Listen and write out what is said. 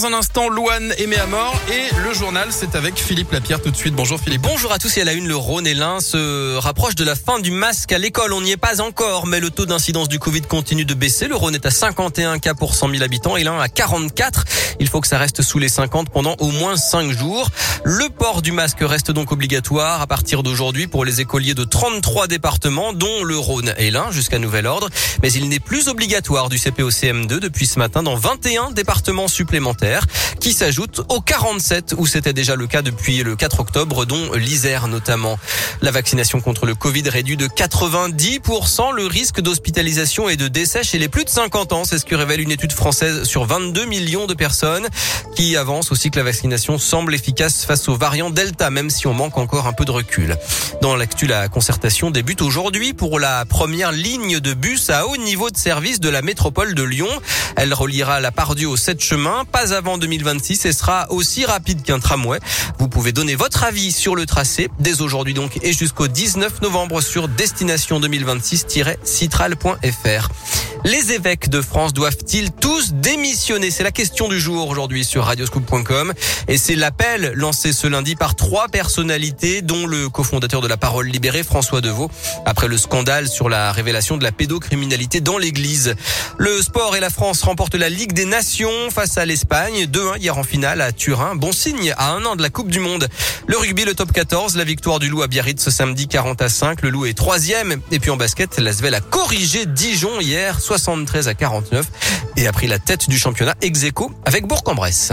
dans un instant Louane et mort et le journal c'est avec Philippe Lapierre tout de suite. Bonjour Philippe. Bonjour à tous et à la une, le Rhône et l'Ain se rapprochent de la fin du masque à l'école. On n'y est pas encore, mais le taux d'incidence du Covid continue de baisser. Le Rhône est à 51 cas pour 100 000 habitants et l'Ain à 44. Il faut que ça reste sous les 50 pendant au moins 5 jours. Le port du masque reste donc obligatoire à partir d'aujourd'hui pour les écoliers de 33 départements, dont le Rhône et l'Ain jusqu'à nouvel ordre. Mais il n'est plus obligatoire du CPOCM2 depuis ce matin dans 21 départements supplémentaires Saint-Nazaire qui s'ajoutent aux 47 où c'était déjà le cas depuis le 4 octobre, dont l'Isère notamment. La vaccination contre le Covid réduit de 90% le risque d'hospitalisation et de décès chez les plus de 50 ans. C'est ce que révèle une étude française sur 22 millions de personnes qui avance aussi que la vaccination semble efficace face aux variants Delta, même si on manque encore un peu de recul. Dans l'actu, la concertation débute aujourd'hui pour la première ligne de bus à haut niveau de service de la métropole de Lyon. Elle reliera la Pardieu au 7 chemin, pas avant 2026 et sera aussi rapide qu'un tramway. Vous pouvez donner votre avis sur le tracé dès aujourd'hui donc et jusqu'au 19 novembre sur destination 2026-citral.fr. Les évêques de France doivent-ils tous démissionner? C'est la question du jour aujourd'hui sur radioscoop.com et c'est l'appel lancé ce lundi par trois personnalités dont le cofondateur de la Parole libérée François Deveau après le scandale sur la révélation de la pédocriminalité dans l'église. Le sport et la France remportent la Ligue des Nations face à l'Espagne 2-1 hier en finale à Turin. Bon signe à un an de la Coupe du monde. Le rugby le top 14, la victoire du Loup à Biarritz ce samedi 40 à 5, le Loup est troisième et puis en basket, l'Asvel a corrigé Dijon hier 73 à 49 et a pris la tête du championnat ex avec Bourg-en-Bresse.